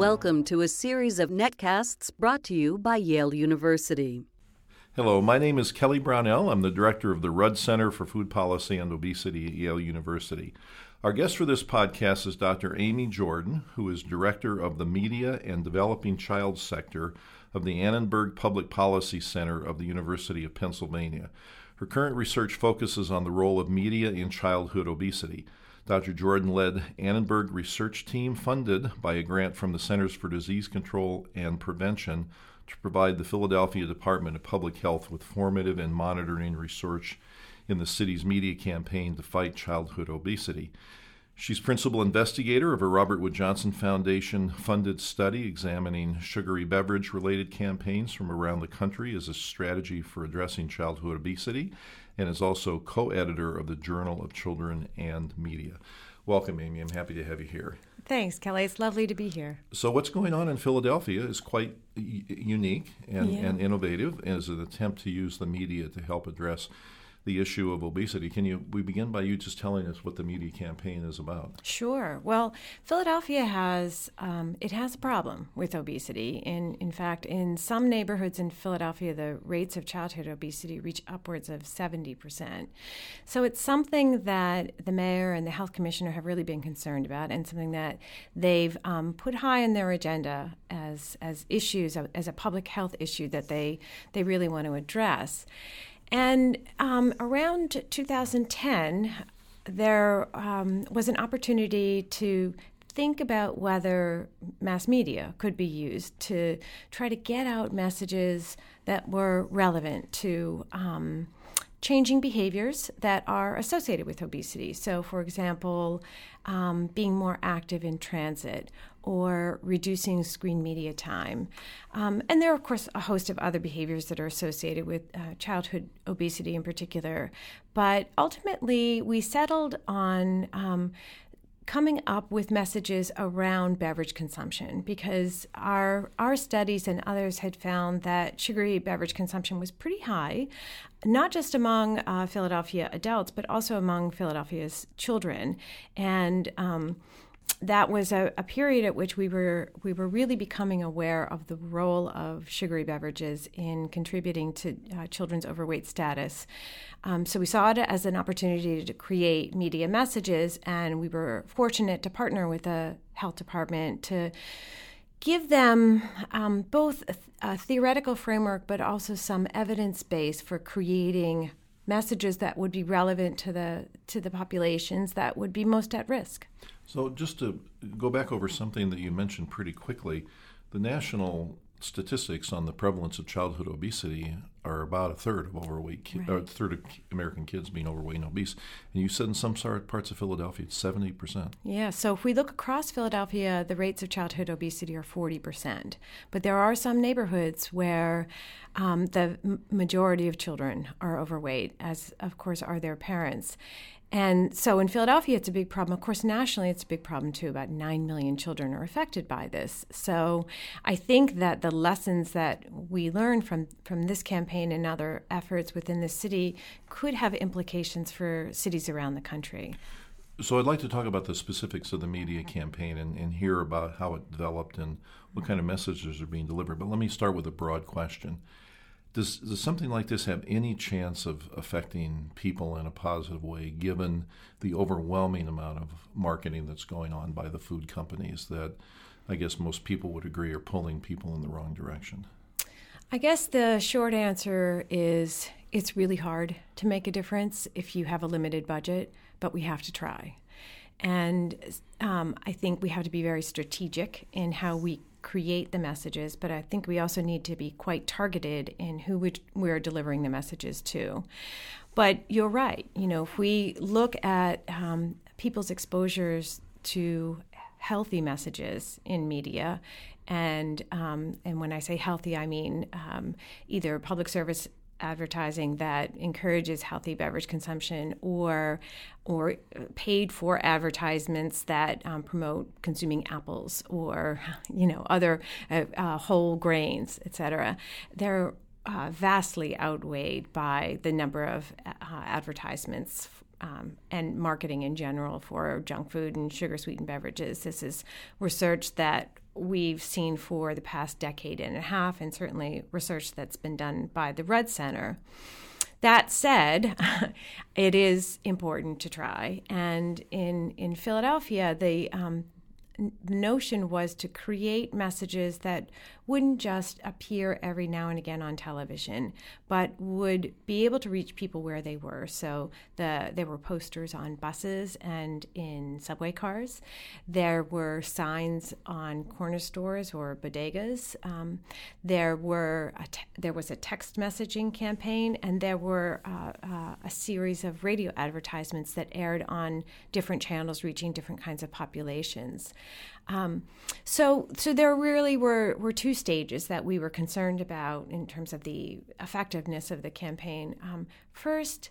Welcome to a series of netcasts brought to you by Yale University. Hello, my name is Kelly Brownell. I'm the director of the Rudd Center for Food Policy and Obesity at Yale University. Our guest for this podcast is Dr. Amy Jordan, who is director of the Media and Developing Child Sector of the Annenberg Public Policy Center of the University of Pennsylvania. Her current research focuses on the role of media in childhood obesity. Dr. Jordan led Annenberg research team funded by a grant from the Centers for Disease Control and Prevention to provide the Philadelphia Department of Public Health with formative and monitoring research in the city's media campaign to fight childhood obesity. She's principal investigator of a Robert Wood Johnson Foundation funded study examining sugary beverage related campaigns from around the country as a strategy for addressing childhood obesity and is also co editor of the Journal of Children and Media. Welcome, Amy. I'm happy to have you here. Thanks, Kelly. It's lovely to be here. So, what's going on in Philadelphia is quite unique and, yeah. and innovative as an attempt to use the media to help address the issue of obesity. Can you we begin by you just telling us what the media campaign is about? Sure. Well, Philadelphia has um, it has a problem with obesity. In in fact, in some neighborhoods in Philadelphia, the rates of childhood obesity reach upwards of seventy percent. So it's something that the mayor and the health commissioner have really been concerned about, and something that they've um, put high on their agenda as as issues as a public health issue that they they really want to address. And um, around 2010, there um, was an opportunity to think about whether mass media could be used to try to get out messages that were relevant to um, changing behaviors that are associated with obesity. So, for example, um, being more active in transit or reducing screen media time. Um, and there are, of course, a host of other behaviors that are associated with uh, childhood obesity in particular. But ultimately, we settled on um, coming up with messages around beverage consumption because our our studies and others had found that sugary beverage consumption was pretty high, not just among uh, Philadelphia adults but also among Philadelphia's children, and um, that was a, a, period at which we were we were really becoming aware of the role of sugary beverages in contributing to uh, children's overweight status. Um, so we saw it as an opportunity to create media messages, and we were fortunate to partner with the health department to give them um, both a, a theoretical framework but also some evidence base for creating messages that would be relevant to the to the populations that would be most at risk. So, just to go back over something that you mentioned pretty quickly, the national statistics on the prevalence of childhood obesity are about a third of overweight, ki- right. or a third of American kids being overweight and obese. And you said in some parts of Philadelphia, it's 70%. Yeah, so if we look across Philadelphia, the rates of childhood obesity are 40%. But there are some neighborhoods where um, the m- majority of children are overweight, as of course are their parents. And so in Philadelphia, it's a big problem. Of course, nationally, it's a big problem too. About 9 million children are affected by this. So I think that the lessons that we learn from, from this campaign and other efforts within the city could have implications for cities around the country. So I'd like to talk about the specifics of the media campaign and, and hear about how it developed and what kind of messages are being delivered. But let me start with a broad question. Does, does something like this have any chance of affecting people in a positive way, given the overwhelming amount of marketing that's going on by the food companies that I guess most people would agree are pulling people in the wrong direction? I guess the short answer is it's really hard to make a difference if you have a limited budget, but we have to try. And um, I think we have to be very strategic in how we create the messages, but I think we also need to be quite targeted in who we're delivering the messages to. But you're right. You know, if we look at um, people's exposures to healthy messages in media, and um, and when I say healthy, I mean um, either public service advertising that encourages healthy beverage consumption or or paid for advertisements that um, promote consuming apples or you know other uh, uh, whole grains etc they're uh, vastly outweighed by the number of uh, advertisements um, and marketing in general for junk food and sugar sweetened beverages. This is research that we've seen for the past decade and a half, and certainly research that's been done by the Rudd Center. That said, it is important to try. And in, in Philadelphia, the um, notion was to create messages that wouldn't just appear every now and again on television, but would be able to reach people where they were. So the there were posters on buses and in subway cars. There were signs on corner stores or bodegas. Um, there were te- there was a text messaging campaign, and there were uh, uh, a series of radio advertisements that aired on different channels, reaching different kinds of populations. Um, so, so there really were, were two stages that we were concerned about in terms of the effectiveness of the campaign. Um, first,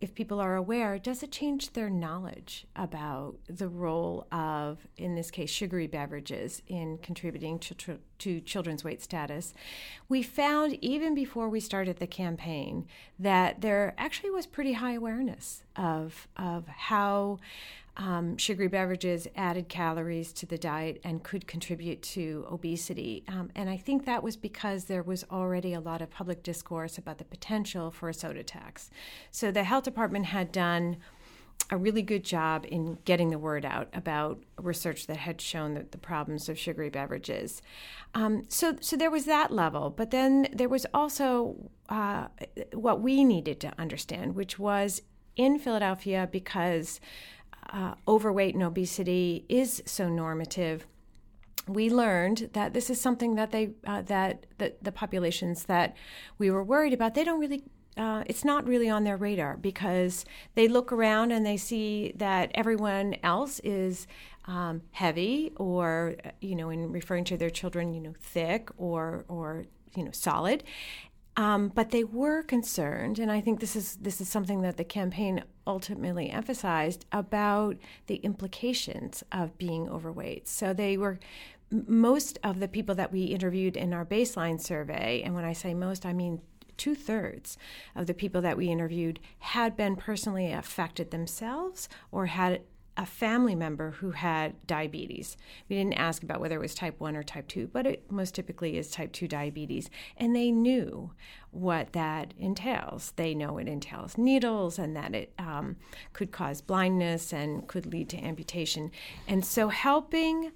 if people are aware, does it change their knowledge about the role of, in this case, sugary beverages in contributing to, to children's weight status? We found, even before we started the campaign, that there actually was pretty high awareness of, of how um, sugary beverages added calories to the diet and could contribute to obesity. Um, and I think that was because there was already a lot of public discourse about the potential for a soda tax. So the health department had done a really good job in getting the word out about research that had shown that the problems of sugary beverages. Um, so, so there was that level, but then there was also uh, what we needed to understand, which was in Philadelphia because uh, overweight and obesity is so normative, we learned that this is something that they uh, that the, the populations that we were worried about they don't really uh, it's not really on their radar because they look around and they see that everyone else is um, heavy or you know in referring to their children you know thick or or you know solid. Um, but they were concerned, and I think this is this is something that the campaign ultimately emphasized about the implications of being overweight. So they were most of the people that we interviewed in our baseline survey, and when I say most, I mean two thirds of the people that we interviewed had been personally affected themselves or had a family member who had diabetes. We didn't ask about whether it was type 1 or type 2, but it most typically is type 2 diabetes. And they knew what that entails. They know it entails needles and that it um, could cause blindness and could lead to amputation. And so helping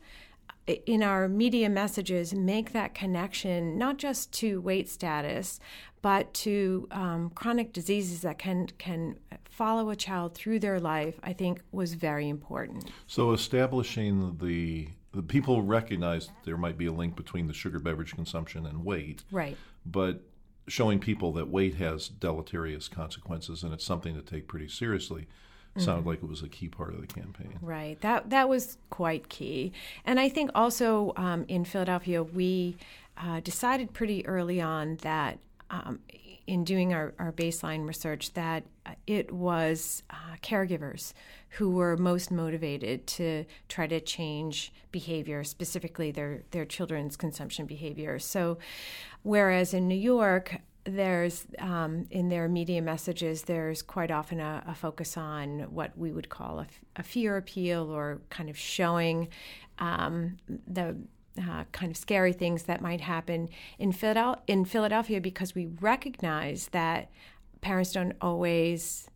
in our media messages make that connection not just to weight status but to um, chronic diseases that can can follow a child through their life, I think was very important. So establishing the the people recognize there might be a link between the sugar beverage consumption and weight, right? But showing people that weight has deleterious consequences and it's something to take pretty seriously sounded mm-hmm. like it was a key part of the campaign. Right. That that was quite key, and I think also um, in Philadelphia we uh, decided pretty early on that um, in doing our, our baseline research that it was uh, caregivers who were most motivated to try to change behavior, specifically their, their children's consumption behavior. So, whereas in New York, there's um, in their media messages, there's quite often a, a focus on what we would call a, a, fear appeal or kind of showing um, the uh, kind of scary things that might happen in, Philadel- in Philadelphia because we recognize that parents don't always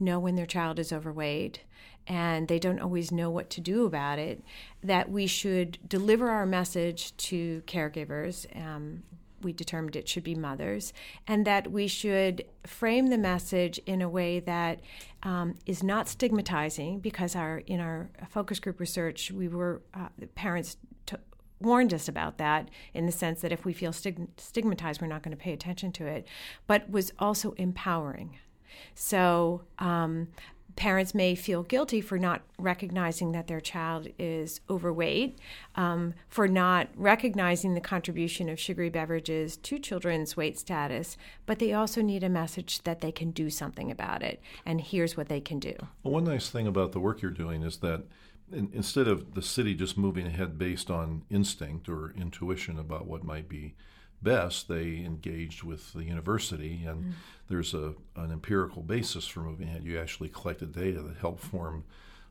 know when their child is overweight and they don't always know what to do about it, that we should deliver our message to caregivers. Um, we determined it should be mothers, and that we should frame the message in a way that um, is not stigmatizing. Because our in our focus group research, we were uh, parents warned us about that in the sense that if we feel stig- stigmatized, we're not going to pay attention to it, but was also empowering. So um, parents may feel guilty for not recognizing that their child is overweight, um, for not recognizing the contribution of sugary beverages to children's weight status, but they also need a message that they can do something about it. And here's what they can do. Well, one nice thing about the work you're doing is that in, instead of the city just moving ahead based on instinct or intuition about what might be best, they engaged with the university, and mm. there's a an empirical basis for moving ahead. You actually collected data that helped form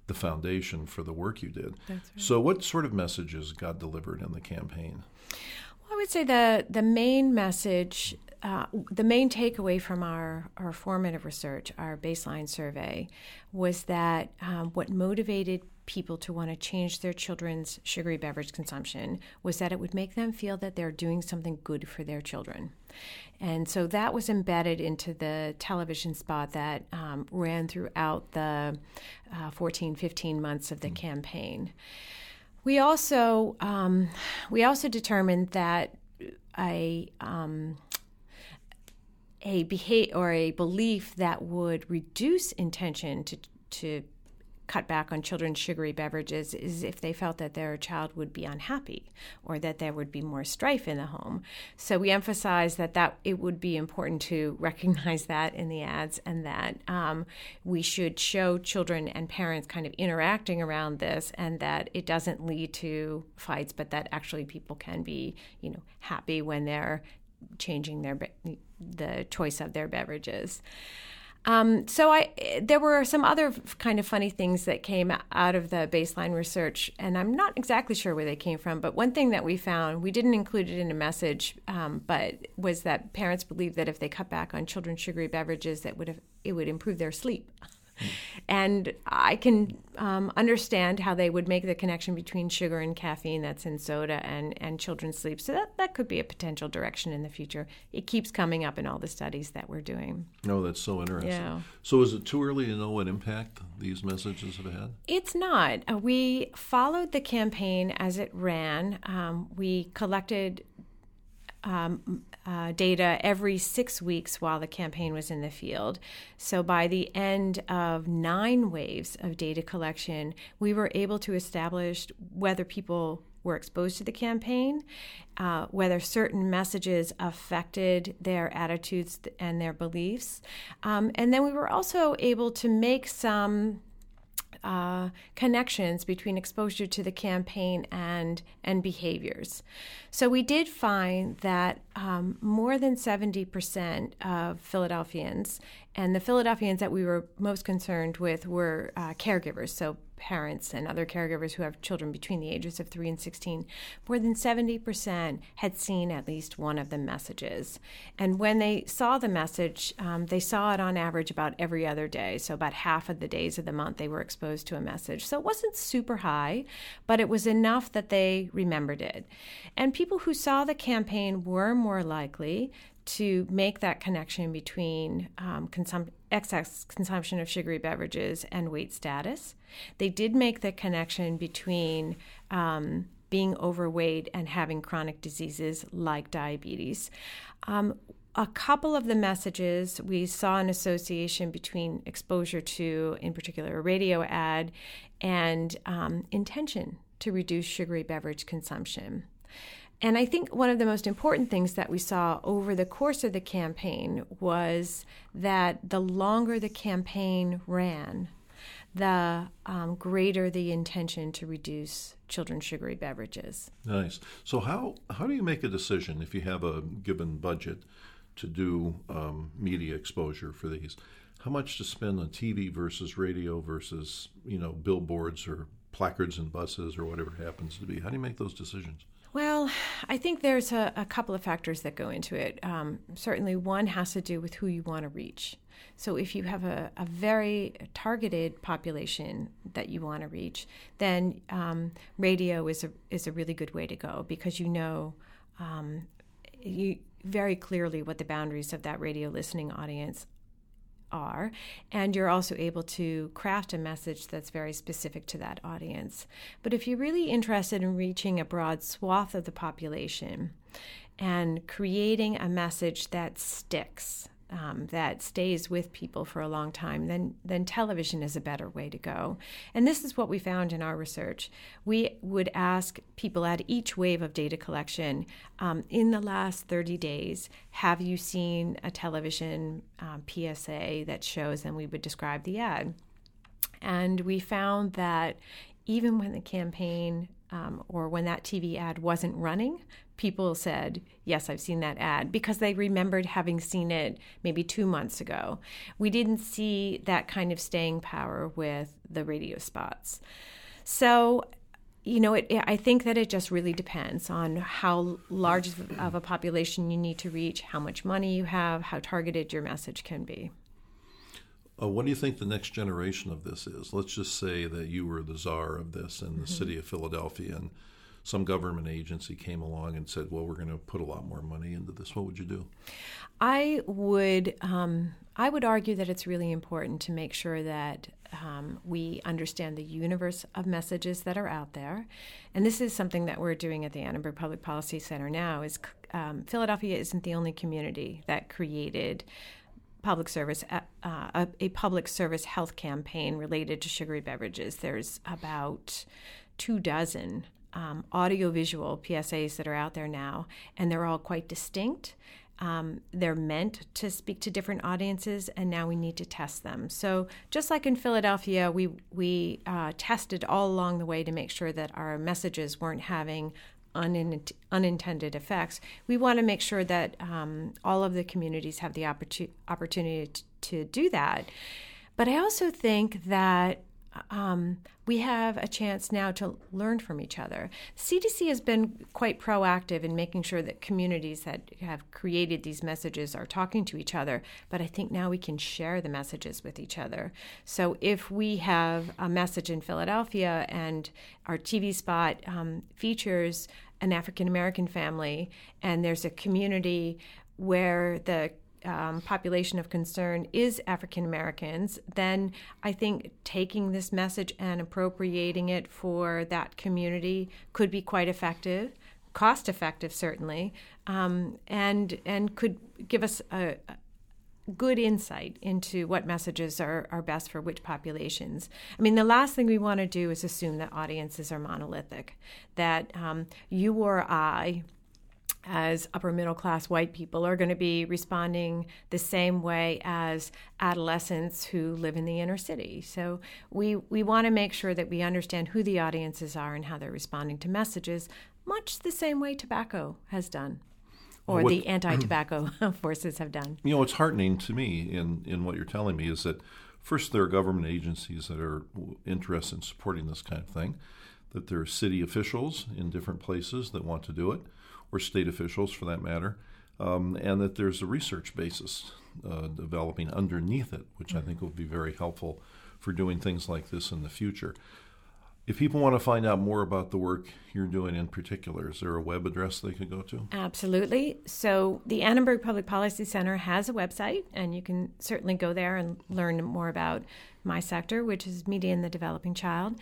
the foundation for the work you did. That's right. So, what sort of messages got delivered in the campaign? Well, I would say the the main message, uh, the main takeaway from our our formative research, our baseline survey, was that um, what motivated people to want to change their children's sugary beverage consumption was that it would make them feel that they're doing something good for their children. And so that was embedded into the television spot that um, ran throughout the uh, 14, 15 months of the campaign. We also um, we also determined that a um, a behavior or a belief that would reduce intention to to cut back on children's sugary beverages is if they felt that their child would be unhappy or that there would be more strife in the home. So we emphasized that that it would be important to recognize that in the ads and that um, we should show children and parents kind of interacting around this and that it doesn't lead to fights, but that actually people can be you know happy when they're changing their the choice of their beverages. Um, so I, there were some other kind of funny things that came out of the baseline research, and I'm not exactly sure where they came from. But one thing that we found, we didn't include it in a message, um, but was that parents believe that if they cut back on children's sugary beverages, that would have, it would improve their sleep. And I can um, understand how they would make the connection between sugar and caffeine that's in soda and, and children's sleep. So that, that could be a potential direction in the future. It keeps coming up in all the studies that we're doing. Oh, that's so interesting. Yeah. So is it too early to know what impact these messages have had? It's not. Uh, we followed the campaign as it ran. Um, we collected um, uh, data every six weeks while the campaign was in the field. So by the end of nine waves of data collection, we were able to establish whether people were exposed to the campaign, uh, whether certain messages affected their attitudes and their beliefs. Um, and then we were also able to make some uh, connections between exposure to the campaign and and behaviors. So we did find that um, more than 70% of Philadelphians, and the Philadelphians that we were most concerned with were uh, caregivers, so parents and other caregivers who have children between the ages of 3 and 16, more than 70% had seen at least one of the messages. And when they saw the message, um, they saw it on average about every other day. So, about half of the days of the month, they were exposed to a message. So, it wasn't super high, but it was enough that they remembered it. And people who saw the campaign were more likely to make that connection between um, consum- excess consumption of sugary beverages and weight status. They did make the connection between um, being overweight and having chronic diseases like diabetes. Um, a couple of the messages we saw an association between exposure to, in particular, a radio ad and um, intention to reduce sugary beverage consumption. And I think one of the most important things that we saw over the course of the campaign was that the longer the campaign ran, the um, greater the intention to reduce children's sugary beverages. Nice. So how how do you make a decision if you have a given budget to do um, media exposure for these? How much to spend on TV versus radio versus you know billboards or placards and buses or whatever happens to be? How do you make those decisions? Well, I think there's a, a couple of factors that go into it. Um, certainly, one has to do with who you want to reach. So, if you have a, a very targeted population that you want to reach, then um, radio is a is a really good way to go because you know um, you very clearly what the boundaries of that radio listening audience are, and you're also able to craft a message that's very specific to that audience. But if you're really interested in reaching a broad swath of the population and creating a message that sticks, um, that stays with people for a long time, then then television is a better way to go. And this is what we found in our research. We would ask people at each wave of data collection um, in the last 30 days, have you seen a television um, PSA that shows? And we would describe the ad. And we found that even when the campaign um, or when that TV ad wasn't running, people said, Yes, I've seen that ad because they remembered having seen it maybe two months ago. We didn't see that kind of staying power with the radio spots. So, you know, it, I think that it just really depends on how large of a population you need to reach, how much money you have, how targeted your message can be. Uh, what do you think the next generation of this is? Let's just say that you were the czar of this in the mm-hmm. city of Philadelphia, and some government agency came along and said, "Well, we're going to put a lot more money into this." What would you do? I would. Um, I would argue that it's really important to make sure that um, we understand the universe of messages that are out there, and this is something that we're doing at the Annenberg Public Policy Center now. Is um, Philadelphia isn't the only community that created public service uh, a, a, public service health campaign related to sugary beverages. There's about two dozen um, audiovisual PSAs that are out there now, and they're all quite distinct. Um, they're meant to speak to different audiences, and now we need to test them. So, just like in Philadelphia, we we uh, tested all along the way to make sure that our messages weren't having unintended effects, we want to make sure that um, all of the communities have the opportu- opportunity to, to do that. But I also think that um, we have a chance now to learn from each other. CDC has been quite proactive in making sure that communities that have created these messages are talking to each other, but I think now we can share the messages with each other. So if we have a message in Philadelphia and our TV spot um, features an African American family and there's a community where the um, population of concern is African Americans, then I think taking this message and appropriating it for that community could be quite effective, cost effective certainly, um, and and could give us a, good insight into what messages are, are best for which populations. I mean, the last thing we want to do is assume that audiences are monolithic, that um, you or I as upper middle class white people are going to be responding the same way as adolescents who live in the inner city. So we we want to make sure that we understand who the audiences are and how they're responding to messages, much the same way tobacco has done. Or what, the anti-tobacco forces have done. You know, what's heartening to me in, in what you're telling me is that first there are government agencies that are interested in supporting this kind of thing, that there are city officials in different places that want to do it or state officials for that matter, um, and that there's a research basis uh, developing underneath it, which I think will be very helpful for doing things like this in the future. If people want to find out more about the work you're doing in particular, is there a web address they could go to? Absolutely. So, the Annenberg Public Policy Center has a website, and you can certainly go there and learn more about my sector, which is media and the developing child.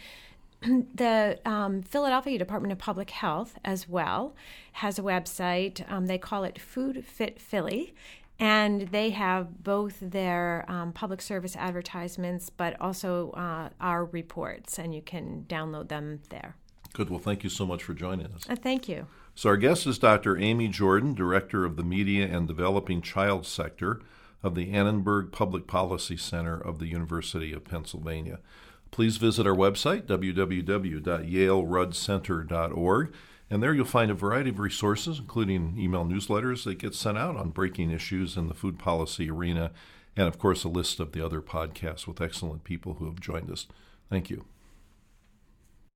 the um, Philadelphia Department of Public Health, as well, has a website. Um, they call it Food Fit Philly. And they have both their um, public service advertisements, but also uh, our reports, and you can download them there. Good. Well, thank you so much for joining us. Uh, thank you. So, our guest is Dr. Amy Jordan, Director of the Media and Developing Child Sector of the Annenberg Public Policy Center of the University of Pennsylvania. Please visit our website, www.yaleruddcenter.org, and there you'll find a variety of resources, including email newsletters that get sent out on breaking issues in the food policy arena, and of course, a list of the other podcasts with excellent people who have joined us. Thank you.